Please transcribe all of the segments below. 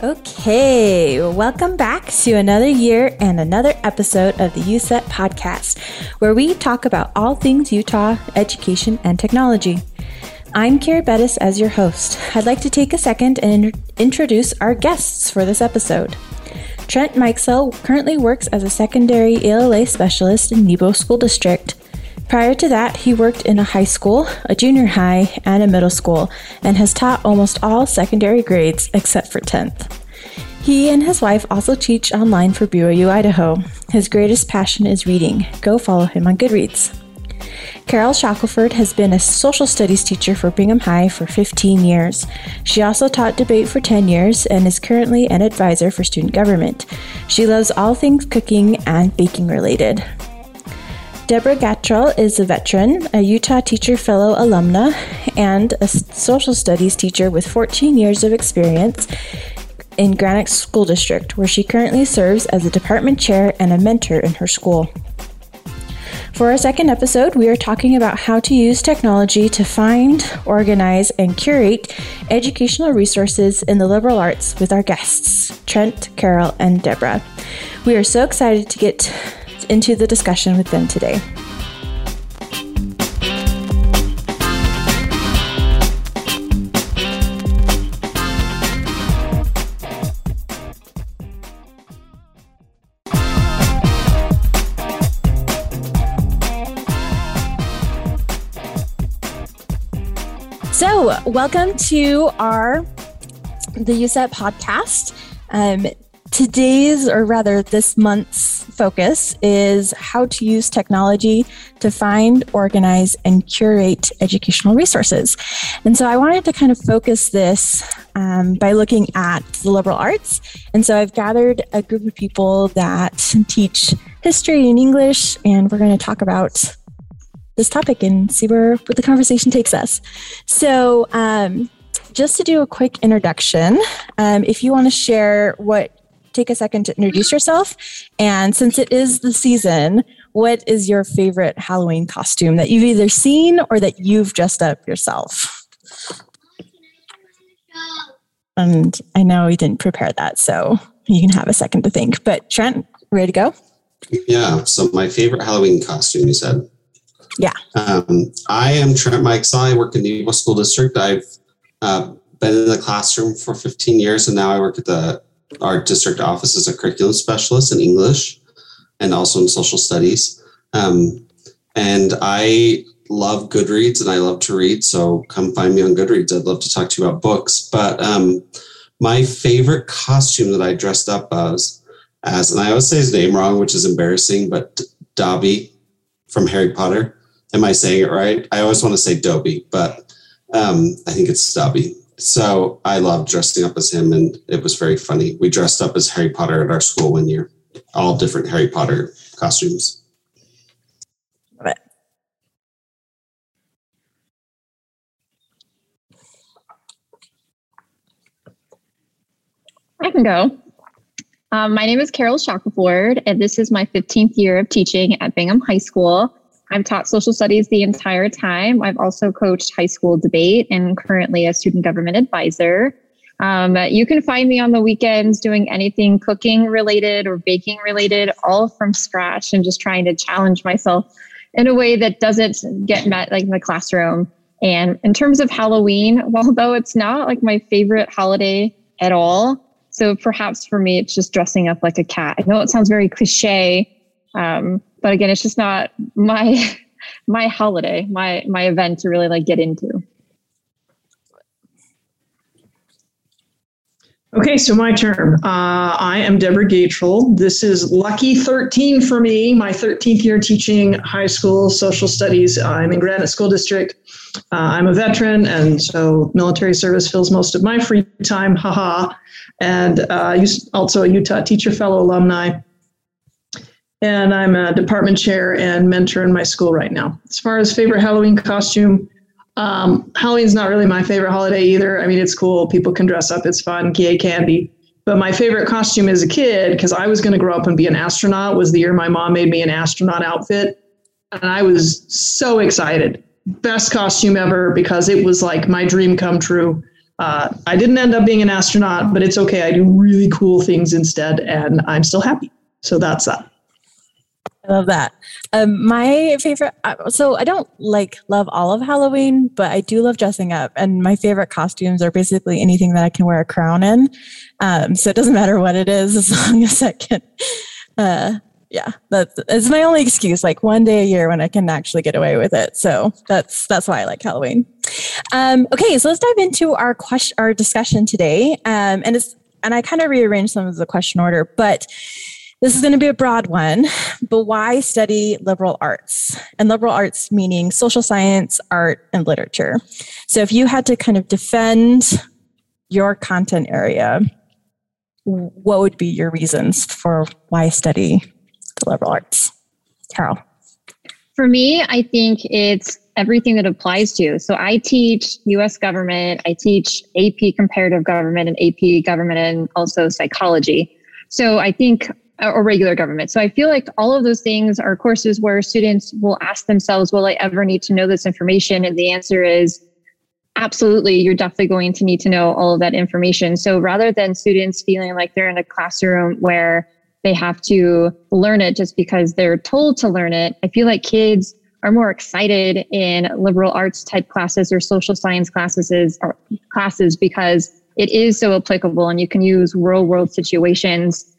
Okay, welcome back to another year and another episode of the UCET podcast, where we talk about all things Utah, education, and technology. I'm Kira Bettis as your host. I'd like to take a second and in- introduce our guests for this episode. Trent Mikesell currently works as a secondary ELA specialist in Nebo School District. Prior to that, he worked in a high school, a junior high, and a middle school, and has taught almost all secondary grades except for 10th. He and his wife also teach online for BYU Idaho. His greatest passion is reading. Go follow him on Goodreads. Carol Shackelford has been a social studies teacher for Bingham High for 15 years. She also taught debate for 10 years and is currently an advisor for student government. She loves all things cooking and baking related. Deborah Gattrell is a veteran, a Utah Teacher Fellow alumna, and a social studies teacher with 14 years of experience in Granite School District, where she currently serves as a department chair and a mentor in her school. For our second episode, we are talking about how to use technology to find, organize, and curate educational resources in the liberal arts with our guests, Trent, Carol, and Deborah. We are so excited to get into the discussion with them today. Welcome to our the UCET podcast. Um, today's, or rather, this month's focus is how to use technology to find, organize, and curate educational resources. And so I wanted to kind of focus this um, by looking at the liberal arts. And so I've gathered a group of people that teach history and English, and we're going to talk about this topic and see where, the conversation takes us. So, um, just to do a quick introduction, um, if you want to share what take a second to introduce yourself. And since it is the season, what is your favorite Halloween costume that you've either seen or that you've dressed up yourself? And I know you didn't prepare that, so you can have a second to think. But Trent, ready to go? Yeah. So my favorite Halloween costume, you said. Yeah. Um, I am Trent Mikesell. I work in the Nebo School District. I've uh, been in the classroom for 15 years, and now I work at the our district office as a curriculum specialist in English and also in social studies. Um, and I love Goodreads and I love to read. So come find me on Goodreads. I'd love to talk to you about books. But um, my favorite costume that I dressed up as, as, and I always say his name wrong, which is embarrassing, but Dobby from Harry Potter. Am I saying it right? I always want to say Dobby, but um, I think it's Dobby. So I loved dressing up as him, and it was very funny. We dressed up as Harry Potter at our school one year, all different Harry Potter costumes. Love it. I can go. Um, my name is Carol Shackelford, and this is my 15th year of teaching at Bingham High School. I've taught social studies the entire time. I've also coached high school debate and currently a student government advisor. Um, you can find me on the weekends doing anything cooking related or baking related, all from scratch, and just trying to challenge myself in a way that doesn't get met like in the classroom. And in terms of Halloween, although it's not like my favorite holiday at all, so perhaps for me, it's just dressing up like a cat. I know it sounds very cliche, um, but again, it's just not my my holiday, my my event to really like get into. Okay, so my turn. Uh, I am Deborah Gattrell. This is lucky 13 for me, my 13th year teaching high school social studies. I'm in Granite School District. Uh, I'm a veteran, and so military service fills most of my free time. Haha. And uh, also a Utah Teacher Fellow alumni and I'm a department chair and mentor in my school right now. As far as favorite Halloween costume, um, Halloween's not really my favorite holiday either. I mean, it's cool. People can dress up. It's fun. Yay, candy. But my favorite costume as a kid, because I was going to grow up and be an astronaut, was the year my mom made me an astronaut outfit. And I was so excited. Best costume ever because it was like my dream come true. Uh, I didn't end up being an astronaut, but it's okay. I do really cool things instead, and I'm still happy. So that's that. Love that. Um, my favorite, uh, so I don't like love all of Halloween, but I do love dressing up. And my favorite costumes are basically anything that I can wear a crown in. Um, so it doesn't matter what it is as long as I can. Uh, yeah, that's it's my only excuse. Like one day a year when I can actually get away with it. So that's that's why I like Halloween. Um, okay, so let's dive into our question, our discussion today. Um, and it's and I kind of rearranged some of the question order, but this is going to be a broad one, but why study liberal arts? And liberal arts meaning social science, art, and literature. So if you had to kind of defend your content area, what would be your reasons for why study the liberal arts? Carol. For me, I think it's everything that applies to. So I teach US government, I teach AP comparative government and AP government and also psychology. So I think or regular government. So I feel like all of those things are courses where students will ask themselves, will I ever need to know this information? And the answer is absolutely, you're definitely going to need to know all of that information. So rather than students feeling like they're in a classroom where they have to learn it just because they're told to learn it, I feel like kids are more excited in liberal arts type classes or social science classes or classes because it is so applicable and you can use real world situations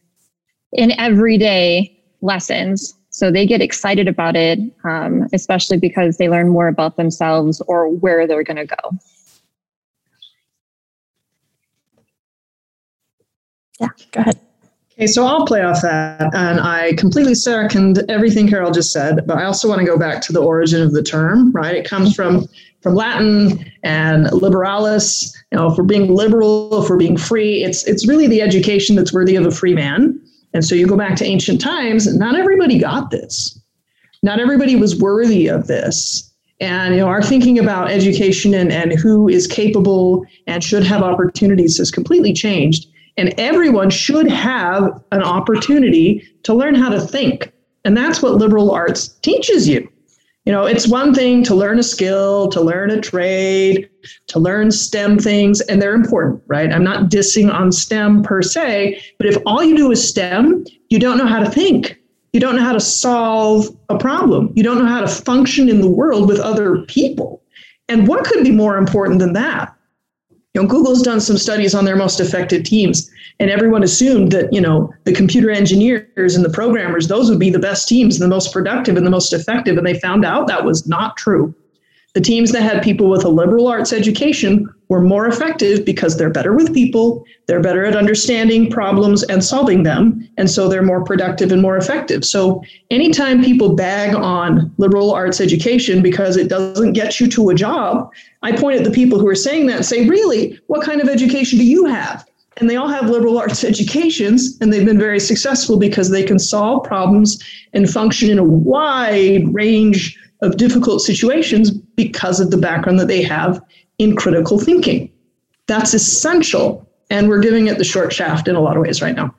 in everyday lessons. So they get excited about it, um, especially because they learn more about themselves or where they're going to go. Yeah, go ahead. Okay, so I'll play off that, and I completely second everything Carol just said. But I also want to go back to the origin of the term. Right, it comes from from Latin and liberalis. You know, if we're being liberal, if we're being free, it's it's really the education that's worthy of a free man. And so you go back to ancient times, not everybody got this. Not everybody was worthy of this. And you know, our thinking about education and, and who is capable and should have opportunities has completely changed. And everyone should have an opportunity to learn how to think. And that's what liberal arts teaches you. You know, it's one thing to learn a skill, to learn a trade, to learn STEM things, and they're important, right? I'm not dissing on STEM per se, but if all you do is STEM, you don't know how to think. You don't know how to solve a problem. You don't know how to function in the world with other people. And what could be more important than that? You know, Google's done some studies on their most effective teams, and everyone assumed that you know the computer engineers and the programmers those would be the best teams and the most productive and the most effective, and they found out that was not true. The teams that had people with a liberal arts education were more effective because they're better with people, they're better at understanding problems and solving them, and so they're more productive and more effective. So, anytime people bag on liberal arts education because it doesn't get you to a job, I point at the people who are saying that and say, Really, what kind of education do you have? And they all have liberal arts educations, and they've been very successful because they can solve problems and function in a wide range of difficult situations because of the background that they have in critical thinking. That's essential. And we're giving it the short shaft in a lot of ways right now.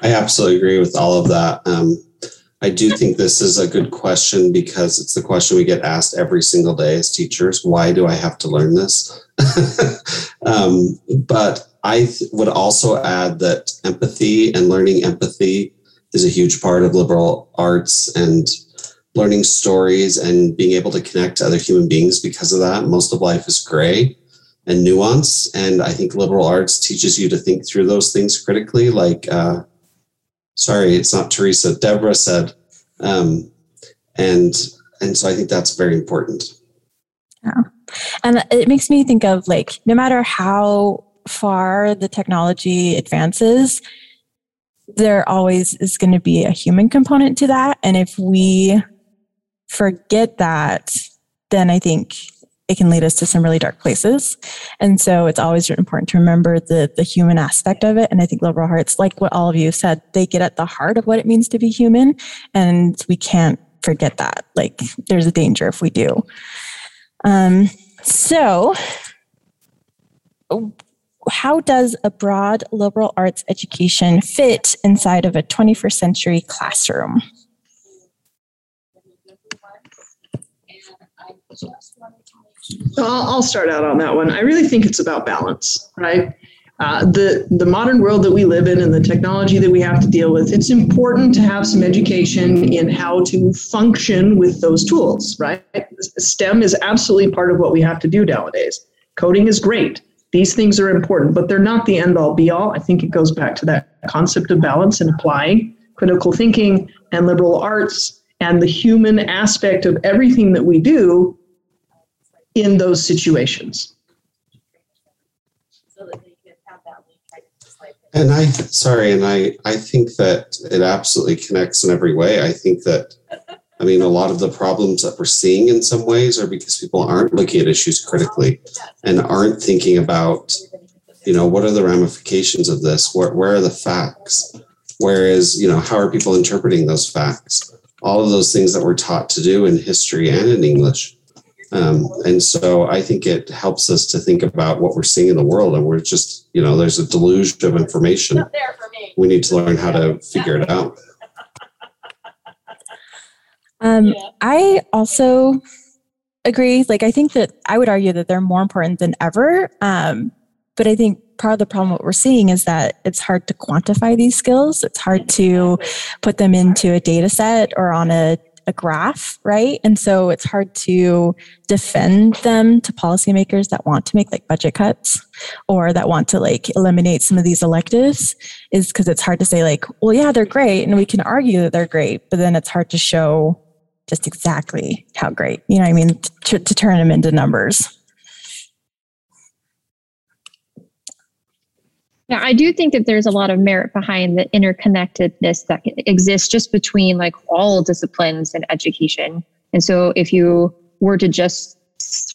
I absolutely agree with all of that. Um, I do think this is a good question because it's the question we get asked every single day as teachers. Why do I have to learn this? um, but I th- would also add that empathy and learning empathy is a huge part of liberal arts and learning stories and being able to connect to other human beings because of that. Most of life is gray and nuance. And I think liberal arts teaches you to think through those things critically. Like, uh, sorry, it's not Teresa, Deborah said. Um, and, and so I think that's very important. Yeah. And it makes me think of like, no matter how far the technology advances, there always is going to be a human component to that. And if we forget that, then I think it can lead us to some really dark places. And so it's always important to remember the the human aspect of it. And I think liberal arts, like what all of you said, they get at the heart of what it means to be human. And we can't forget that. Like there's a danger if we do. Um, so how does a broad liberal arts education fit inside of a 21st century classroom? I'll, I'll start out on that one. I really think it's about balance, right? Uh, the the modern world that we live in and the technology that we have to deal with, it's important to have some education in how to function with those tools, right? STEM is absolutely part of what we have to do nowadays. Coding is great. These things are important, but they're not the end all be all. I think it goes back to that concept of balance and applying critical thinking and liberal arts and the human aspect of everything that we do in those situations. And I, sorry, and I, I think that it absolutely connects in every way. I think that, I mean, a lot of the problems that we're seeing in some ways are because people aren't looking at issues critically and aren't thinking about, you know, what are the ramifications of this? Where, where are the facts? Whereas, you know, how are people interpreting those facts? All of those things that we're taught to do in history and in English. Um, and so I think it helps us to think about what we're seeing in the world. And we're just, you know, there's a deluge of information. We need to learn how to figure it out. Um, I also agree. Like, I think that I would argue that they're more important than ever. Um, but I think part of the problem what we're seeing is that it's hard to quantify these skills. It's hard to put them into a data set or on a a graph, right? And so it's hard to defend them to policymakers that want to make like budget cuts or that want to like eliminate some of these electives is because it's hard to say like, well, yeah, they're great and we can argue that they're great, but then it's hard to show just exactly how great, you know I mean, to, to turn them into numbers. Yeah, I do think that there's a lot of merit behind the interconnectedness that exists just between like all disciplines in education. And so if you were to just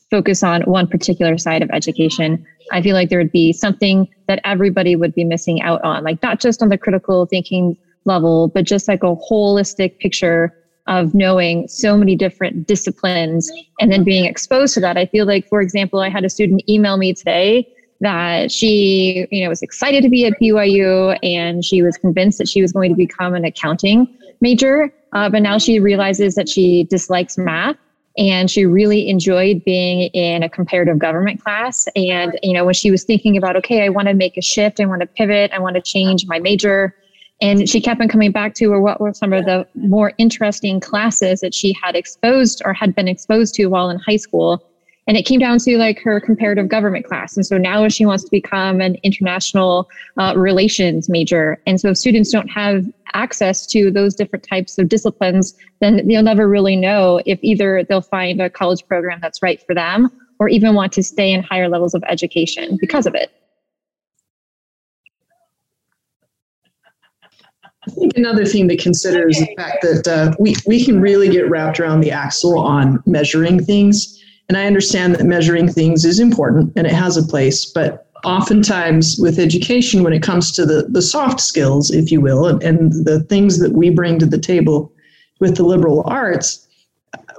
focus on one particular side of education, I feel like there would be something that everybody would be missing out on, like not just on the critical thinking level, but just like a holistic picture of knowing so many different disciplines and then being exposed to that. I feel like, for example, I had a student email me today that she, you know, was excited to be at BYU and she was convinced that she was going to become an accounting major. Uh, but now she realizes that she dislikes math and she really enjoyed being in a comparative government class. And, you know, when she was thinking about, okay, I want to make a shift, I want to pivot, I want to change my major. And she kept on coming back to, what were some of the more interesting classes that she had exposed or had been exposed to while in high school and it came down to like her comparative government class. And so now she wants to become an international uh, relations major. And so if students don't have access to those different types of disciplines then they'll never really know if either they'll find a college program that's right for them or even want to stay in higher levels of education because of it. I think another thing to consider is the fact that uh, we, we can really get wrapped around the axle on measuring things. And I understand that measuring things is important and it has a place, but oftentimes with education, when it comes to the, the soft skills, if you will, and, and the things that we bring to the table with the liberal arts,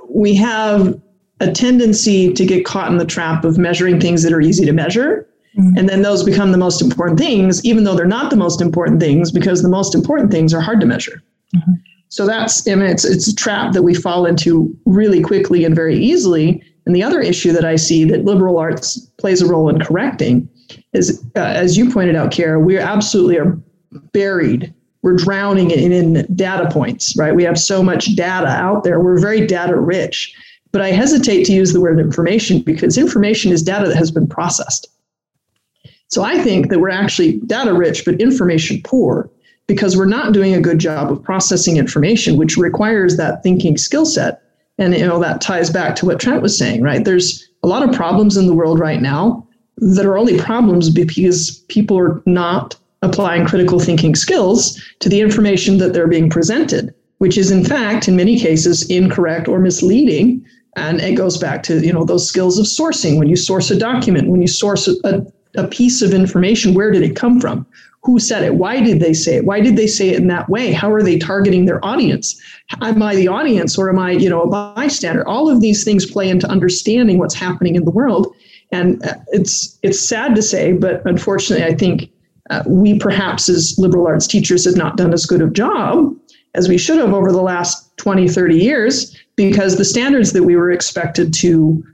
we have a tendency to get caught in the trap of measuring things that are easy to measure. Mm-hmm. And then those become the most important things, even though they're not the most important things, because the most important things are hard to measure. Mm-hmm. So that's, I mean, it's, it's a trap that we fall into really quickly and very easily. And the other issue that I see that liberal arts plays a role in correcting is, uh, as you pointed out, Kara, we absolutely are buried. We're drowning in, in data points, right? We have so much data out there. We're very data rich. But I hesitate to use the word information because information is data that has been processed. So I think that we're actually data rich, but information poor because we're not doing a good job of processing information, which requires that thinking skill set and you know that ties back to what Trent was saying, right? There's a lot of problems in the world right now that are only problems because people are not applying critical thinking skills to the information that they're being presented, which is in fact in many cases incorrect or misleading. And it goes back to you know those skills of sourcing. When you source a document, when you source a, a piece of information, where did it come from? who said it? Why did they say it? Why did they say it in that way? How are they targeting their audience? Am i the audience or am i you know a bystander? All of these things play into understanding what's happening in the world. And uh, it's it's sad to say but unfortunately i think uh, we perhaps as liberal arts teachers have not done as good a job as we should have over the last 20 30 years because the standards that we were expected to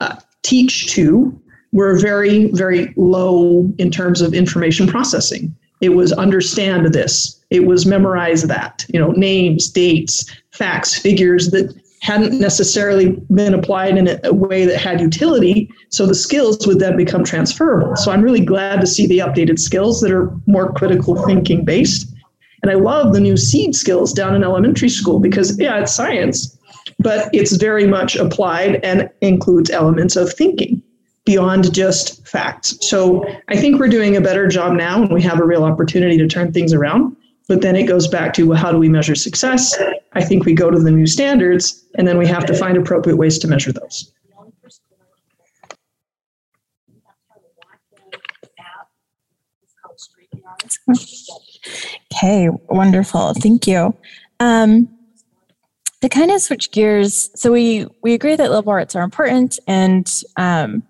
uh, teach to were very, very low in terms of information processing. It was understand this. It was memorize that. You know, names, dates, facts, figures that hadn't necessarily been applied in a way that had utility. So the skills would then become transferable. So I'm really glad to see the updated skills that are more critical thinking based. And I love the new SEEd skills down in elementary school because, yeah, it's science, but it's very much applied and includes elements of thinking beyond just facts. So I think we're doing a better job now and we have a real opportunity to turn things around. But then it goes back to well, how do we measure success? I think we go to the new standards and then we have to find appropriate ways to measure those. Okay, wonderful. Thank you. Um, to kind of switch gears, so we we agree that liberal arts are important, and um,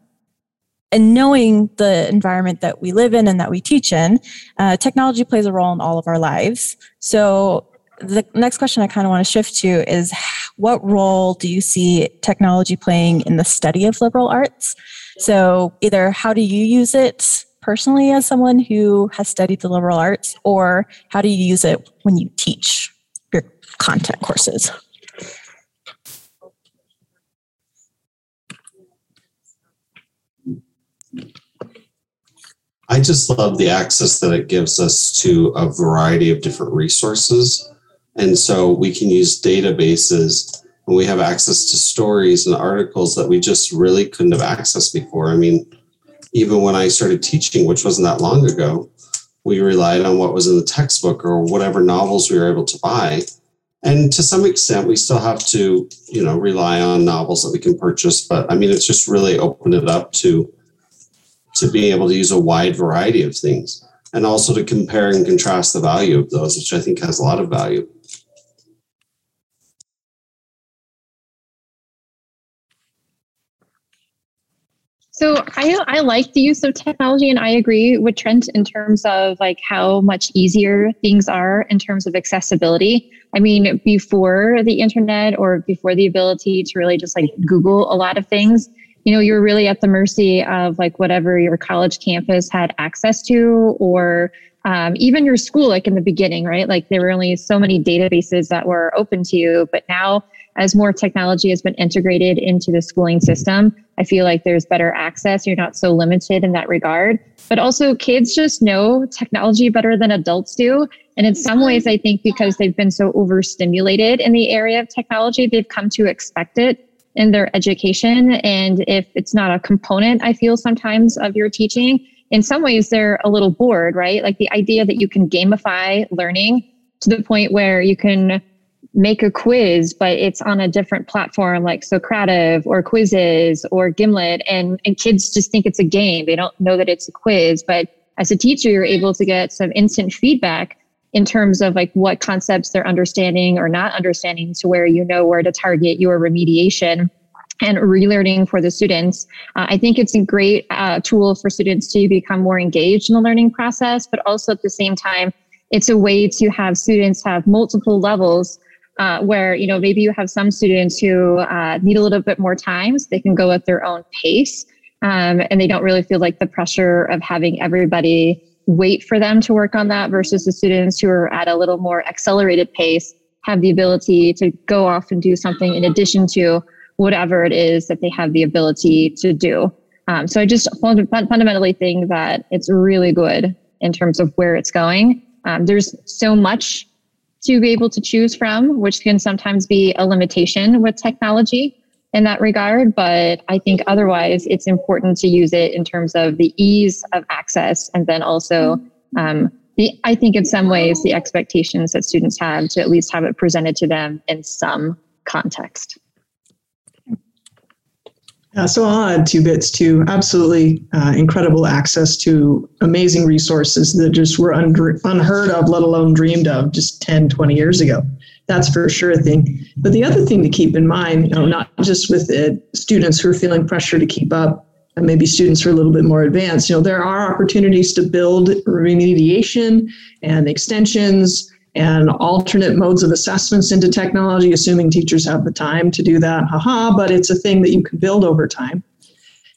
and knowing the environment that we live in and that we teach in, uh, technology plays a role in all of our lives. So the next question I kind of want to shift to is what role do you see technology playing in the study of liberal arts? So either how do you use it personally as someone who has studied the liberal arts, or how do you use it when you teach your content courses? I just love the access that it gives us to a variety of different resources. And so we can use databases and we have access to stories and articles that we just really couldn't have accessed before. I mean, even when I started teaching, which wasn't that long ago, we relied on what was in the textbook or whatever novels we were able to buy. And to some extent, we still have to, you know, rely on novels that we can purchase. But I mean, it's just really opened it up to to being able to use a wide variety of things and also to compare and contrast the value of those, which I think has a lot of value. So I I like the use of technology and I agree with Trent in terms of like how much easier things are in terms of accessibility. I mean, before the internet or before the ability to really just like Google a lot of things, you know, you're really at the mercy of like whatever your college campus had access to or um, even your school, like in the beginning, right? Like there were only so many databases that were open to you. But now, as more technology has been integrated into the schooling system, I feel like there's better access. You're not so limited in that regard. But also, kids just know technology better than adults do. And in some ways, I think because they've been so overstimulated in the area of technology, they've come to expect it in their education. And if it's not a component, I feel sometimes of your teaching, in some ways they're a little bored, right? Like the idea that you can gamify learning to the point where you can make a quiz, but it's on a different platform like Socrative or Quizizz or Gimkit. And, and kids just think it's a game. They don't know that it's a quiz. But as a teacher, you're able to get some instant feedback in terms of like what concepts they're understanding or not understanding to where you know where to target your remediation and relearning for the students. Uh, I think it's a great uh, tool for students to become more engaged in the learning process, but also at the same time, it's a way to have students have multiple levels uh, where you know maybe you have some students who uh, need a little bit more time so they can go at their own pace um, and they don't really feel like the pressure of having everybody wait for them to work on that versus the students who are at a little more accelerated pace have the ability to go off and do something in addition to whatever it is that they have the ability to do. Um, so I just fundamentally think that it's really good in terms of where it's going. Um, there's so much to be able to choose from, which can sometimes be a limitation with technology in that regard. But I think otherwise, it's important to use it in terms of the ease of access and then also um, the, I think in some ways, the expectations that students have to at least have it presented to them in some context. Yeah, so I'll add two bits too. Absolutely uh, incredible access to amazing resources that just were un- unheard of, let alone dreamed of just 10, 20 years ago that's for sure a thing. But the other thing to keep in mind, you know, not just with the students who are feeling pressure to keep up, and maybe students who are a little bit more advanced, you know, there are opportunities to build remediation and extensions and alternate modes of assessments into technology, assuming teachers have the time to do that. Haha, but it's a thing that you can build over time.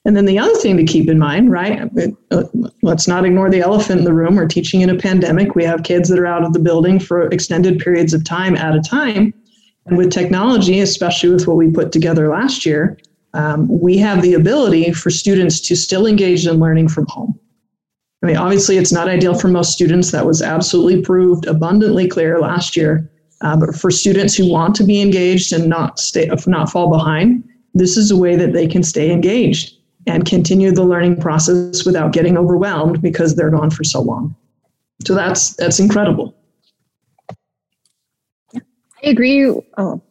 And then the other thing to keep in mind, right? Uh, let's not ignore the elephant in the room. We're teaching in a pandemic. We have kids that are out of the building for extended periods of time at a time. And with technology, especially with what we put together last year, um, we have the ability for students to still engage in learning from home. I mean, obviously, it's not ideal for most students. That was absolutely proved abundantly clear last year. Uh, but for students who want to be engaged and not stay, not fall behind, this is a way that they can stay engaged and continue the learning process without getting overwhelmed because they're gone for so long. So that's that's incredible. I agree. Oh,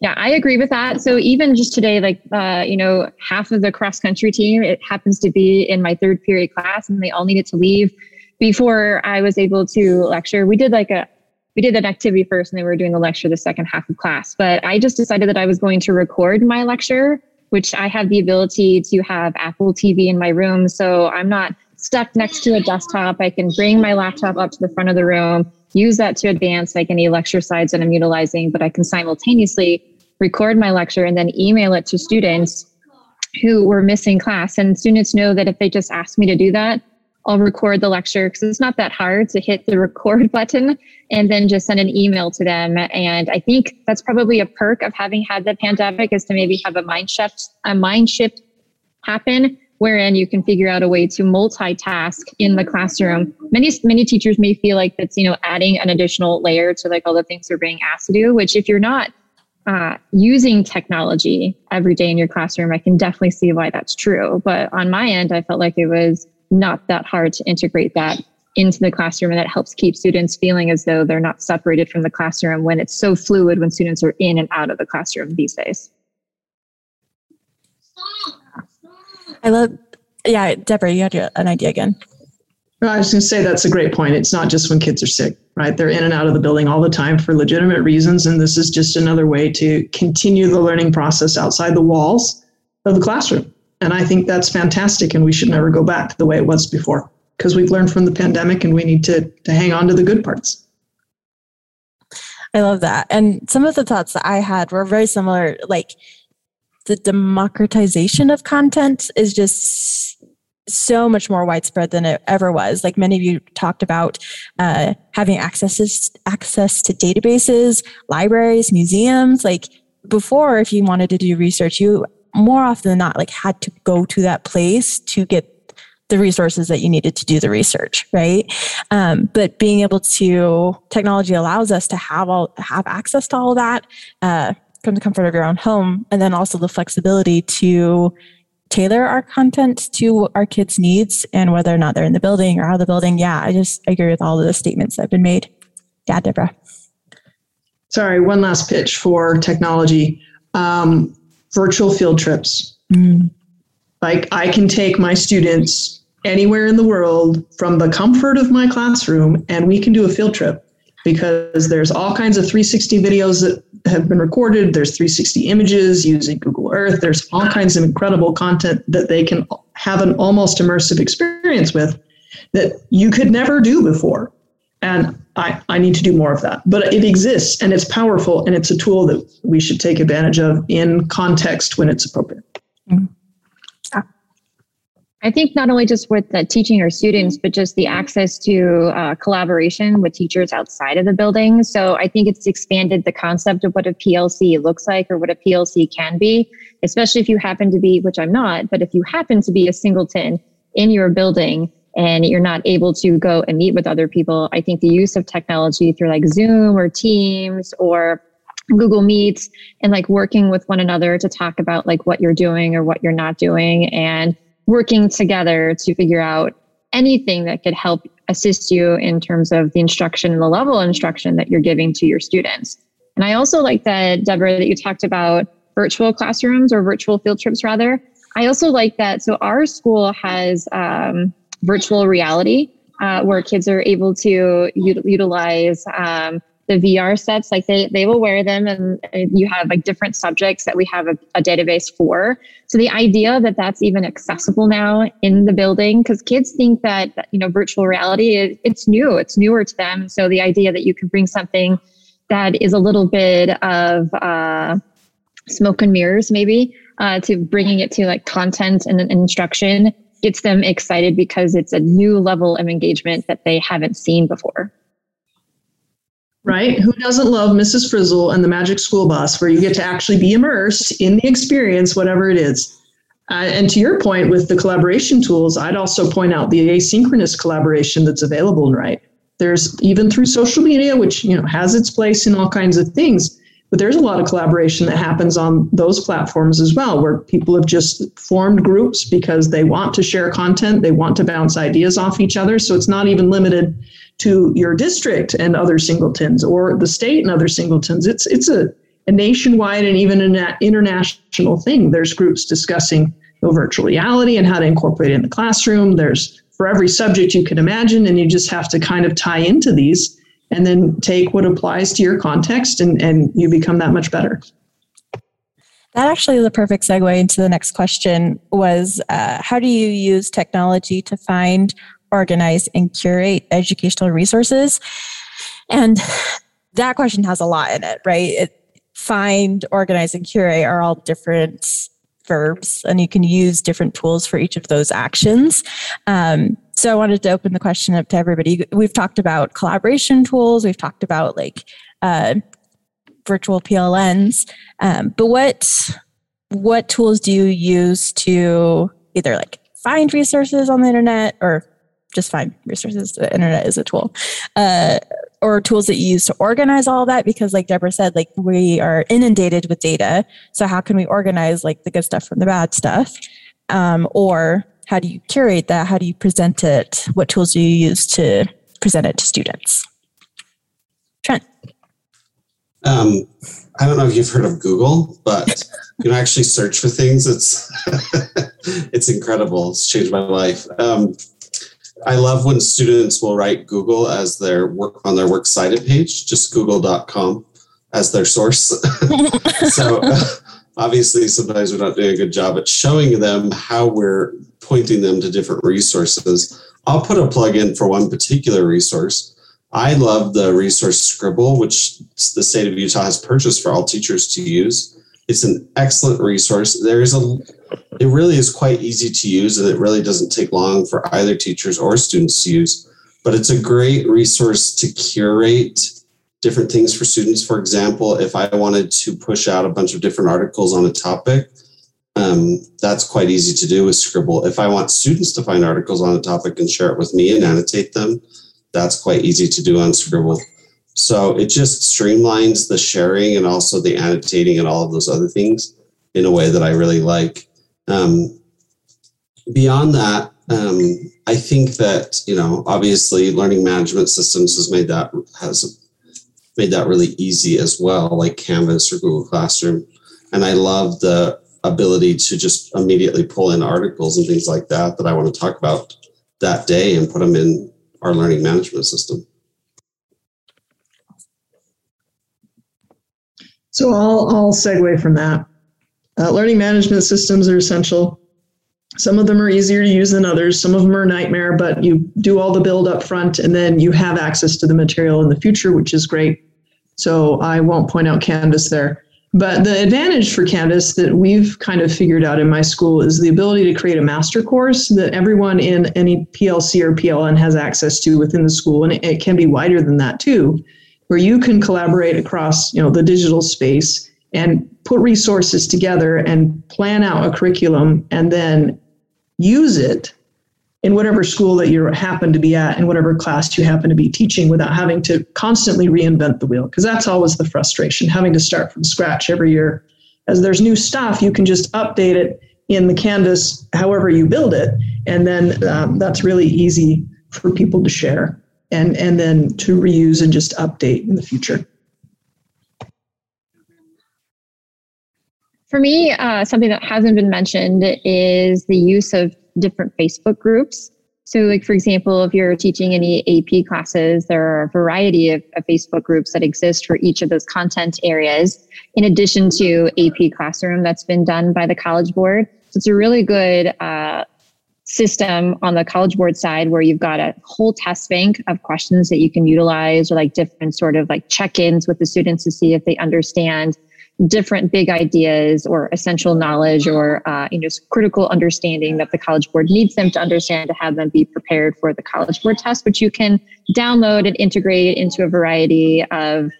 yeah, I agree with that. So even just today, like uh, you know, half of the cross country team, it happens to be in my third period class, and they all needed to leave before I was able to lecture. We did like a we did an activity first, and they were doing the lecture the second half of class. But I just decided that I was going to record my lecture, which I have the ability to have Apple TV in my room, so I'm not stuck next to a desktop. I can bring my laptop up to the front of the room use that to advance like any lecture slides that I'm utilizing, but I can simultaneously record my lecture and then email it to students who were missing class. And students know that if they just ask me to do that, I'll record the lecture because it's not that hard to hit the record button and then just send an email to them. And I think that's probably a perk of having had the pandemic is to maybe have a mind shift, a mind shift happen wherein you can figure out a way to multitask in the classroom. Many many teachers may feel like that's you know adding an additional layer to like all the things they're being asked to do. Which if you're not uh, using technology every day in your classroom, I can definitely see why that's true. But on my end, I felt like it was not that hard to integrate that into the classroom and that helps keep students feeling as though they're not separated from the classroom when it's so fluid when students are in and out of the classroom these days. I love, yeah, Deborah, you had an idea again. I was going to say that's a great point. It's not just when kids are sick, right? They're in and out of the building all the time for legitimate reasons. And this is just another way to continue the learning process outside the walls of the classroom. And I think that's fantastic. And we should never go back to the way it was before because we've learned from the pandemic and we need to, to hang on to the good parts. I love that. And some of the thoughts that I had were very similar. Like, the democratization of content is just so much more widespread than it ever was. Like many of you talked about uh, having access access to databases, libraries, museums. Like before, if you wanted to do research, you more often than not like had to go to that place to get the resources that you needed to do the research right? Um, but being able to technology allows us to have all have access to all that uh, from the comfort of your own home and then also the flexibility to tailor our content to our kids needs and whether or not they're in the building or out of the building. Yeah i just agree with all of the statements that have been made. Yeah deborah. Sorry one last pitch for technology. Um, virtual field trips mm. like i can take my students anywhere in the world from the comfort of my classroom and we can do a field trip because there's all kinds of 360 videos that have been recorded. There's 360 images using Google Earth. There's all kinds of incredible content that they can have an almost immersive experience with that you could never do before. And I, I need to do more of that. But it exists and it's powerful and it's a tool that we should take advantage of in context when it's appropriate. I think not only just with teaching our students, but just the access to uh, collaboration with teachers outside of the building. So I think it's expanded the concept of what a PLC looks like or what a PLC can be, especially if you happen to be, which I'm not, but if you happen to be a singleton in your building and you're not able to go and meet with other people, I think the use of technology through like Zoom or Teams or Google Meets and like working with one another to talk about like what you're doing or what you're not doing and working together to figure out anything that could help assist you in terms of the instruction and the level of instruction that you're giving to your students. And I also like that, Deborah, that you talked about virtual classrooms or virtual field trips, rather. I also like that. So, our school has um, virtual reality uh, where kids are able to u- utilize um, the VR sets, like they, they will wear them and you have like different subjects that we have a, a database for. So the idea that that's even accessible now in the building, because kids think that, you know, virtual reality, it's new, it's newer to them. So the idea that you can bring something that is a little bit of uh, smoke and mirrors maybe uh, to bringing it to like content and instruction gets them excited because it's a new level of engagement that they haven't seen before. Right? Who doesn't love Mrs. Frizzle and the Magic School Bus, where you get to actually be immersed in the experience, whatever it is? Uh, and to your point with the collaboration tools, I'd also point out the asynchronous collaboration that's available, in right? There's even through social media, which you know has its place in all kinds of things, but there's a lot of collaboration that happens on those platforms as well, where people have just formed groups because they want to share content, they want to bounce ideas off each other. So it's not even limited to your district and other singletons or the state and other singletons. It's it's a, a nationwide and even an international thing. There's groups discussing virtual reality and how to incorporate it in the classroom. There's for every subject you can imagine, and you just have to kind of tie into these and then take what applies to your context and, and you become that much better. That actually is a perfect segue into the next question was uh, how do you use technology to find organize and curate educational resources? And that question has a lot in it right? It, find organize and curate are all different verbs and you can use different tools for each of those actions. Um, so I wanted to open the question up to everybody. We've talked about collaboration tools. We've talked about like uh, virtual PLNs. Um, but what what tools do you use to either like find resources on the internet or just find resources? The internet is a tool. Uh, or tools that you use to organize all that because like deborah said like we are inundated with data so how can we organize like the good stuff from the bad stuff um, or how do you curate that? How do you present it? What tools do you use to present it to students? Trent. Um, I don't know if you've heard of Google, but you can actually search for things. It's it's incredible. It's changed my life. Um, I love when students will write Google as their work on their works cited page, just google.com as their source. so obviously sometimes we're not doing a good job at showing them how we're pointing them to different resources. I'll put a plug in for one particular resource. I love the resource Scrible, which the state of Utah has purchased for all teachers to use. It's an excellent resource. There is a it really is quite easy to use and it really doesn't take long for either teachers or students to use. But it's a great resource to curate different things for students. For example, if I wanted to push out a bunch of different articles on a topic, um, that's quite easy to do with Scrible. If I want students to find articles on a topic and share it with me and annotate them, that's quite easy to do on Scrible. So it just streamlines the sharing and also the annotating and all of those other things in a way that I really like. Um, beyond that, um, I think that you know, obviously, learning management systems has made that has made that really easy as well, like Canvas or Google Classroom. And I love the ability to just immediately pull in articles and things like that that I want to talk about that day and put them in our learning management system. So I'll, I'll segue from that. Uh, learning management systems are essential. Some of them are easier to use than others. Some of them are nightmare, but you do all the build up front and then you have access to the material in the future, which is great. So I won't point out Canvas there. But the advantage for Canvas that we've kind of figured out in my school is the ability to create a master course that everyone in any PLC or PLN has access to within the school. And it, can be wider than that too, where you can collaborate across you know, the digital space and put resources together and plan out a curriculum and then use it in whatever school that you happen to be at in whatever class you happen to be teaching without having to constantly reinvent the wheel because that's always the frustration having to start from scratch every year. As there's new stuff you can just update it in the canvas however you build it and then um, that's really easy for people to share and and then to reuse and just update in the future. For me uh, something that hasn't been mentioned is the use of different Facebook groups. So, like for example, if you're teaching any AP classes, there are a variety of, of, Facebook groups that exist for each of those content areas, in addition to AP Classroom that's been done by the College Board. So, it's a really good uh, system on the College Board side where you've got a whole test bank of questions that you can utilize, or like different sort of like check ins with the students to see if they understand different big ideas or essential knowledge or uh, you know critical understanding that the college board needs them to understand to have them be prepared for the college board test which you can download and integrate into a variety of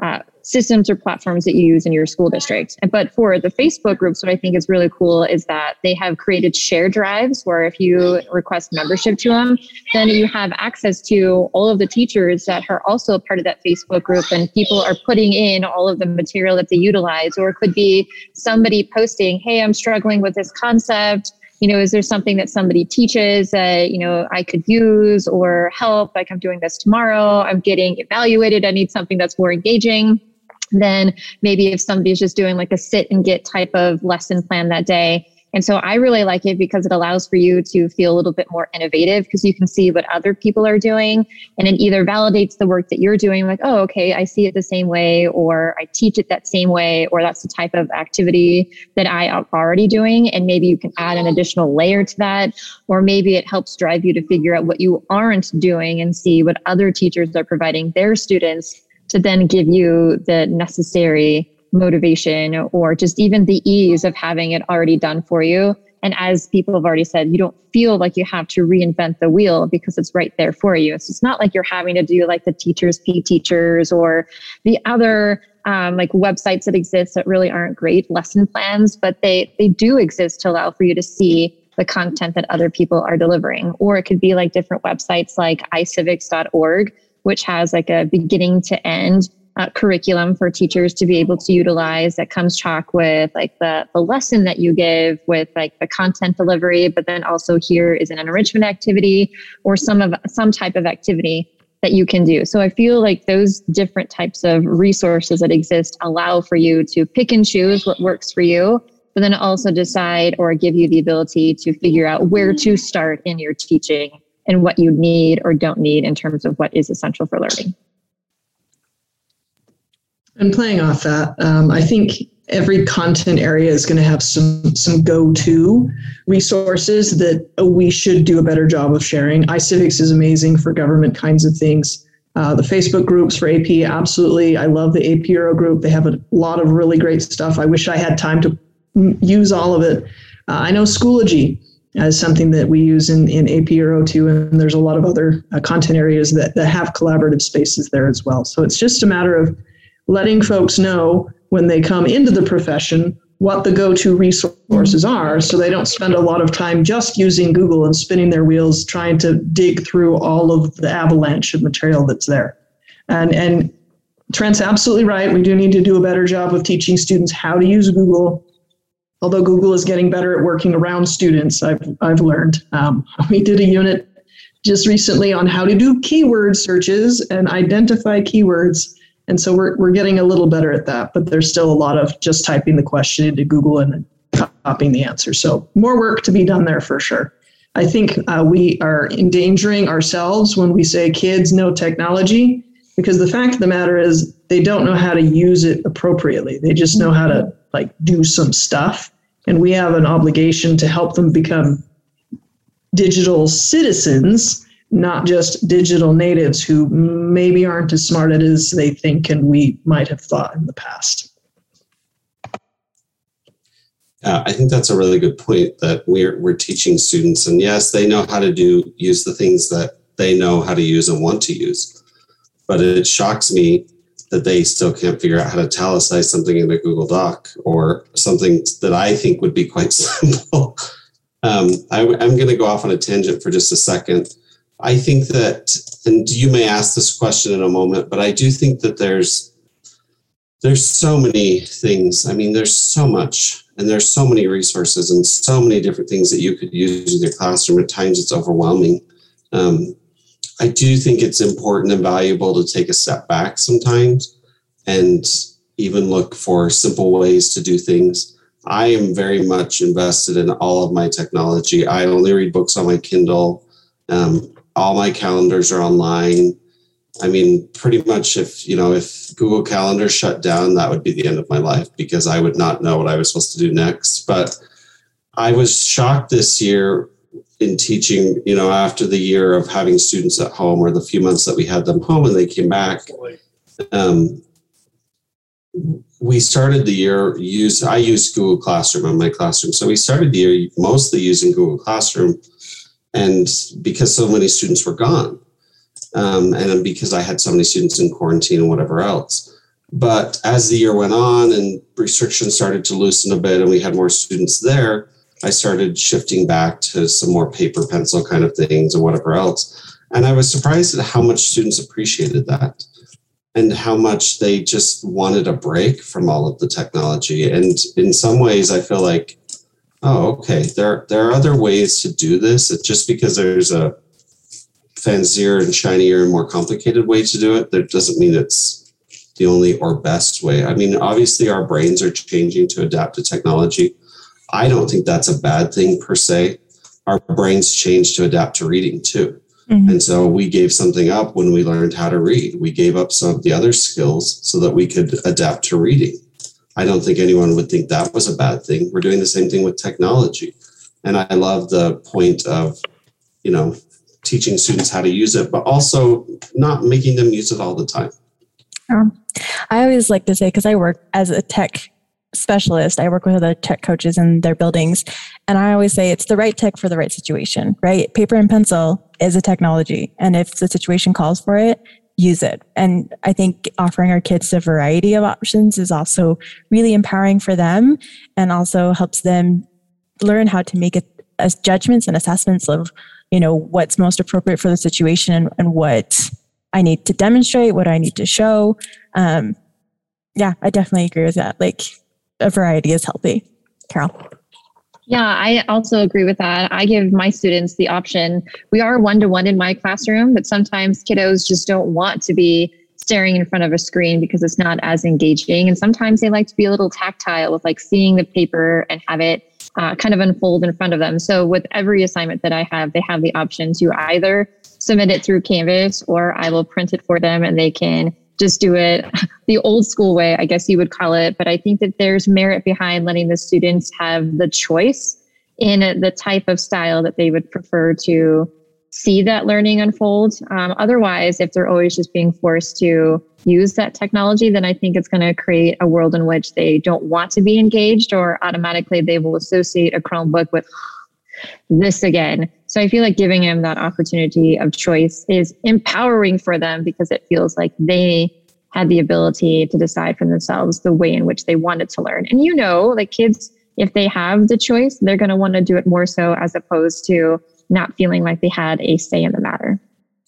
uh, systems or platforms that you use in your school district. But for the Facebook groups, what I think is really cool is that they have created share drives where if you request membership to them, then you have access to all of the teachers that are also part of that Facebook group and people are putting in all of the material that they utilize. Or it could be somebody posting, hey, I'm struggling with this concept. You know is there something that somebody teaches that you know i could use or help? Like i'm doing this tomorrow. I'm getting evaluated. I need something that's more engaging then maybe if somebody's just doing like a sit and get type of lesson plan that day. And so I really like it because it allows for you to feel a little bit more innovative because you can see what other people are doing and it either validates the work that you're doing, like, oh, okay, I see it the same way, or I teach it that same way, or that's the type of activity that I am already doing. And maybe you can add an additional layer to that, or maybe it helps drive you to figure out what you aren't doing and see what other teachers are providing their students to then give you the necessary motivation or just even the ease of having it already done for you. And as people have already said, you don't feel like you have to reinvent the wheel because it's right there for you. So it's not like you're having to do like the teachers pay teachers or the other um, like websites that exist that really aren't great lesson plans, but they they do exist to allow for you to see the content that other people are delivering. Or it could be like different websites like icivics.org which has like a beginning to end uh, curriculum for teachers to be able to utilize that comes chalk with like the, the lesson that you give with like the content delivery but then also here is an enrichment activity or some of some type of activity that you can do. So i feel like those different types of resources that exist allow for you to pick and choose what works for you but then also decide or give you the ability to figure out where to start in your teaching and what you need or don't need in terms of what is essential for learning. And playing off that, um, I think every content area is going to have some some go-to resources that we should do a better job of sharing. iCivics is amazing for government kinds of things. Uh, the Facebook groups for AP, absolutely. I love the AP Euro group. They have a lot of really great stuff. I wish I had time to use all of it. Uh, I know Schoology as something that we use in, in AP Euro 2, and there's a lot of other uh, content areas that, that have collaborative spaces there as well. So it's just a matter of letting folks know when they come into the profession what the go-to resources are so they don't spend a lot of time just using Google and spinning their wheels trying to dig through all of the avalanche of material that's there. And and Trent's absolutely right. We do need to do a better job of teaching students how to use Google although Google is getting better at working around students, I've, I've learned. Um, we did a unit just recently on how to do keyword searches and identify keywords. And so we're, we're getting a little better at that, but there's still a lot of just typing the question into Google and copying the answer. So more work to be done there for sure. I think uh, we are endangering ourselves when we say kids know technology because the fact of the matter is they don't know how to use it appropriately. They just know how to like do some stuff. And we have an obligation to help them become digital citizens not just digital natives who maybe aren't as smart as they think and we might have thought in the past. Uh, I think that's a really good point that we're we're teaching students, and yes, they know how to do use the things that they know how to use and want to use. But it shocks me that they still can't figure out how to italicize something in a Google Doc or something that I think would be quite simple. um, I, I'm going to go off on a tangent for just a second. I think that, and you may ask this question in a moment, but I do think that there's there's so many things. I mean, there's so much, and there's so many resources and so many different things that you could use in your classroom. At times, it's overwhelming. Um, I do think it's important and valuable to take a step back sometimes and even look for simple ways to do things. I am very much invested in all of my technology. I only read books on my Kindle. Um, all my calendars are online. I mean, pretty much if, you know, if Google Calendar shut down, that would be the end of my life because I would not know what I was supposed to do next. But I was shocked this year in teaching, you know, after the year of having students at home or the few months that we had them home and they came back, um, we started the year use I use Google Classroom on my classroom. So we started the year mostly using Google Classroom, and because so many students were gone, um, and because I had so many students in quarantine and whatever else. But as the year went on and restrictions started to loosen a bit, and we had more students there, I started shifting back to some more paper pencil kind of things or whatever else. And I was surprised at how much students appreciated that and how much they just wanted a break from all of the technology. And in some ways, I feel like, oh, okay, there, there are other ways to do this. It's just because there's a fancier and shinier and more complicated way to do it, that doesn't mean it's the only or best way. I mean, obviously, our brains are changing to adapt to technology. I don't think that's a bad thing per se. Our brains change to adapt to reading too. Mm-hmm. And so we gave something up when we learned how to read. We gave up some of the other skills so that we could adapt to reading. I don't think anyone would think that was a bad thing. We're doing the same thing with technology. And I love the point of, you know, teaching students how to use it, but also not making them use it all the time. Um, I always like to say, because I work as a tech specialist. I work with other tech coaches in their buildings. And I always say it's the right tech for the right situation, right? Paper and pencil is a technology. And if the situation calls for it, use it. And I think offering our kids a variety of options is also really empowering for them and also helps them learn how to make it as judgments and assessments of, you know, what's most appropriate for the situation and, and what I need to demonstrate, what I need to show. Um, yeah, I definitely agree with that. Like a variety is healthy. Carol. Yeah, I also agree with that. I give my students the option. We are one to one in my classroom, but sometimes kiddos just don't want to be staring in front of a screen because it's not as engaging. And sometimes they like to be a little tactile with like seeing the paper and have it uh, kind of unfold in front of them. So with every assignment that I have, they have the option to either submit it through Canvas or I will print it for them and they can just do it the old school way, I guess you would call it. But I think that there's merit behind letting the students have the choice in the type of style that they would prefer to see that learning unfold. Um, otherwise, if they're always just being forced to use that technology, then I think it's going to create a world in which they don't want to be engaged or automatically they will associate a Chromebook with this again. So I feel like giving them that opportunity of choice is empowering for them because it feels like they had the ability to decide for themselves the way in which they wanted to learn. And you know, like kids, if they have the choice, they're going to want to do it more so as opposed to not feeling like they had a say in the matter.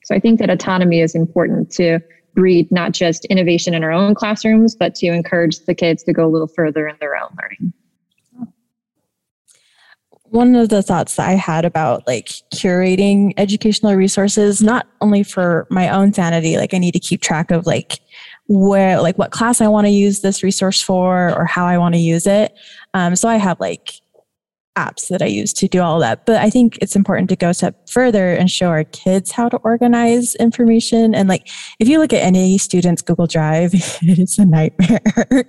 So I think that autonomy is important to breed not just innovation in our own classrooms, but to encourage the kids to go a little further in their own learning one of the thoughts that I had about like curating educational resources, not only for my own sanity, like I need to keep track of like where, like what class I want to use this resource for or how I want to use it. Um, so I have like apps that I use to do all that. But I think it's important to go a step further and show our kids how to organize information. And like, if you look at any student's Google Drive, it's a nightmare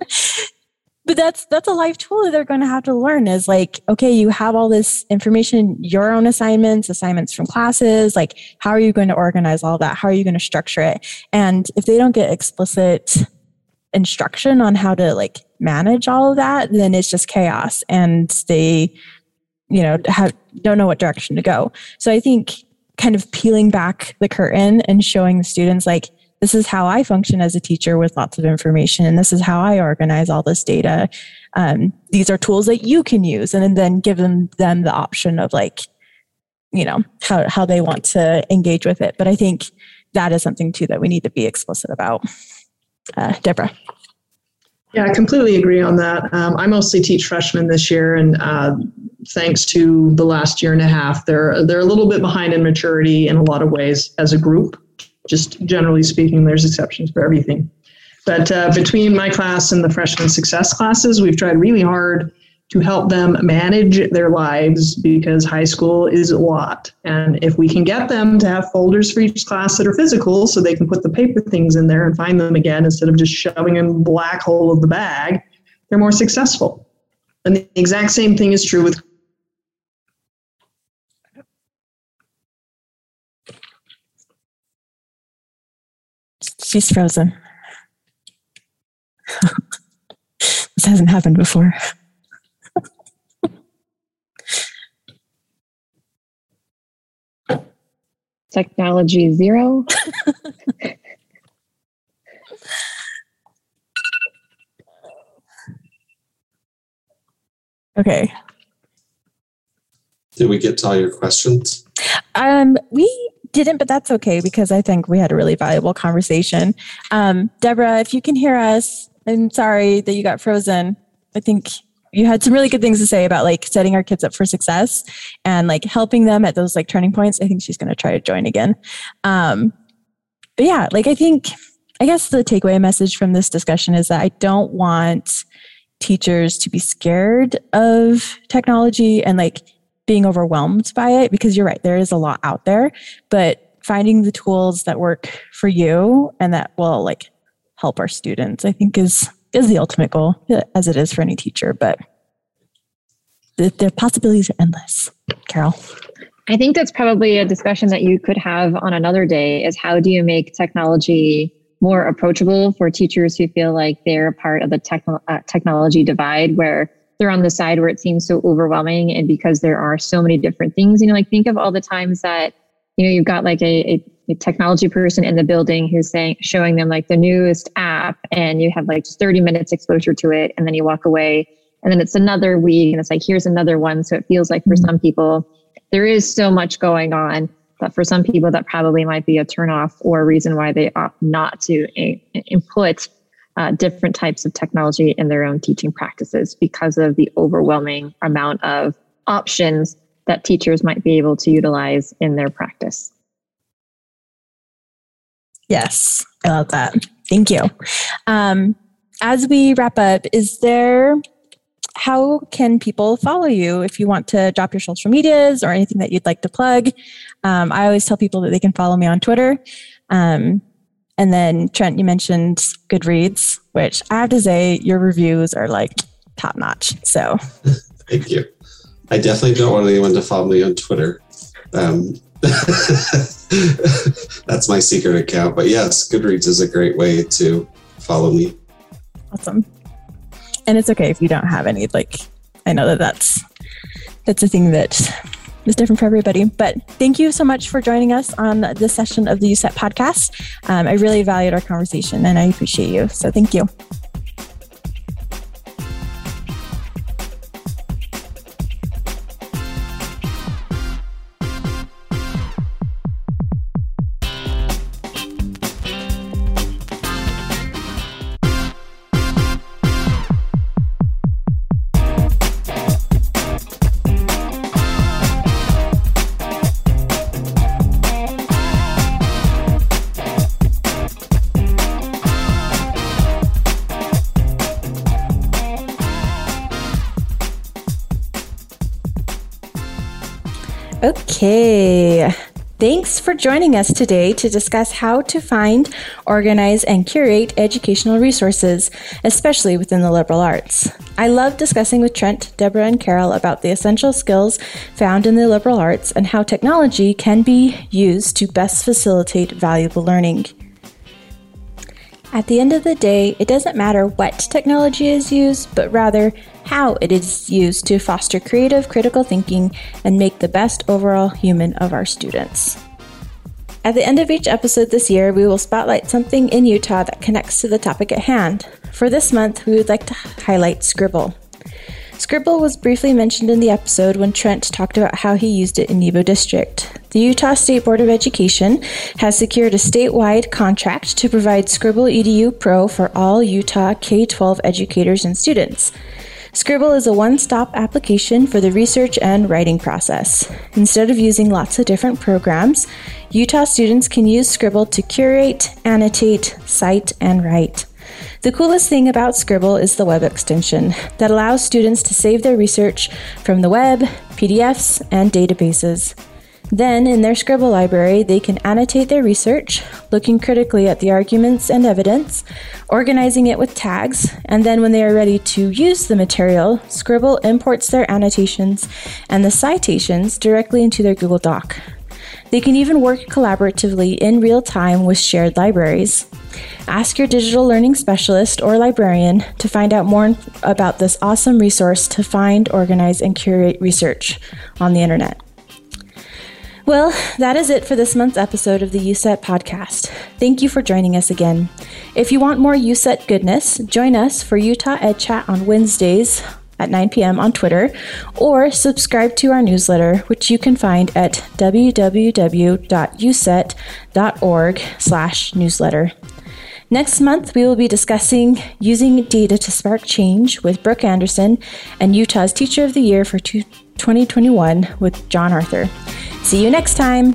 but that's that's a life tool that they're going to have to learn is like okay you have all this information your own assignments assignments from classes like how are you going to organize all that? How are you going to structure it? And if they don't get explicit instruction on how to like manage all of that then it's just chaos and they you know have don't know what direction to go. So i think kind of peeling back the curtain and showing the students like this is how I function as a teacher with lots of information, and this is how I organize all this data. Um, these are tools that you can use, and then give them, them the option of like, you know, how, how they want to engage with it. But I think that is something too that we need to be explicit about. Uh, Deborah. Yeah, I completely agree on that. Um, I mostly teach freshmen this year, and uh, thanks to the last year and a half, they're they're a little bit behind in maturity in a lot of ways as a group just generally speaking, there's exceptions for everything. But uh, between my class and the freshman success classes, we've tried really hard to help them manage their lives because high school is a lot. And if we can get them to have folders for each class that are physical so they can put the paper things in there and find them again instead of just shoving in black hole of the bag, they're more successful. And the exact same thing is true with She's frozen. This hasn't happened before. Technology zero. Okay. Did we get to all your questions? Um, we didn't, but that's okay because I think we had a really valuable conversation. Um, Deborah, if you can hear us, I'm sorry that you got frozen. I think you had some really good things to say about like setting our kids up for success and like helping them at those like turning points. I think she's going to try to join again. Um, but yeah, like I think, I guess the takeaway message from this discussion is that I don't want teachers to be scared of technology and like being overwhelmed by it because you're right, there is a lot out there, but finding the tools that work for you and that will like help our students, I think is is the ultimate goal, as it is for any teacher. But the, the possibilities are endless. Carol. I think that's probably a discussion that you could have on another day is how do you make technology more approachable for teachers who feel like they're a part of the techno- uh, technology divide where they're on the side where it seems so overwhelming and because there are so many different things you know like think of all the times that you know you've got like a, a, a technology person in the building who's saying showing them like the newest app and you have like just 30 minutes exposure to it and then you walk away and then it's another week and it's like here's another one. So it feels like for mm-hmm. some people there is so much going on but for some people, that probably might be a turnoff or a reason why they opt not to eh, eh, input uh, different types of technology in their own teaching practices because of the overwhelming amount of options that teachers might be able to utilize in their practice. Yes, I love that. Thank you. Um, as we wrap up, is there how can people follow you if you want to drop your social medias or anything that you'd like to plug? Um, I always tell people that they can follow me on Twitter. Um, and then Trent, you mentioned Goodreads, which I have to say your reviews are like top notch. So thank you. I definitely don't want anyone to follow me on Twitter. Um, that's my secret account. But yes, Goodreads is a great way to follow me. Awesome and it's okay if you don't have any. Like, I know that that's that's a thing that is different for everybody. But thank you so much for joining us on this session of the UCET podcast. Um, I really valued our conversation, and I appreciate you. So thank you. Thanks for joining us today to discuss how to find, organize, and curate educational resources, especially within the liberal arts. I love discussing with Trent, Deborah, and Carol about the essential skills found in the liberal arts and how technology can be used to best facilitate valuable learning. At the end of the day, it doesn't matter what technology is used, but rather how it is used to foster creative, critical thinking and make the best overall human of our students. At the end of each episode this year, we will spotlight something in Utah that connects to the topic at hand. For this month, we would like to highlight Scrible. Scrible was briefly mentioned in the episode when Trent talked about how he used it in Nebo District. The Utah State Board of Education has secured a statewide contract to provide Scrible EDU Pro for all Utah K 12 educators and students. Scrible is a one stop application for the research and writing process. Instead of using lots of different programs, Utah students can use Scrible to curate, annotate, cite, and write. The coolest thing about Scrible is the web extension that allows students to save their research from the web, PDFs, and databases. Then, in their Scrible library, they can annotate their research, looking critically at the arguments and evidence, organizing it with tags, and then when they are ready to use the material, Scrible imports their annotations and the citations directly into their Google Doc. They can even work collaboratively in real time with shared libraries. Ask your digital learning specialist or librarian to find out more about this awesome resource to find, organize, and curate research on the internet. Well, that is it for this month's episode of the UCET podcast. Thank you for joining us again. If you want more UCET goodness, join us for Utah Ed Chat on Wednesdays at 9 p.m. on Twitter, or subscribe to our newsletter, which you can find at www.ucet.org slash newsletter. Next month, we will be discussing using data to spark change with Brooke Anderson and Utah's Teacher of the Year for 2021 with John Arthur. See you next time.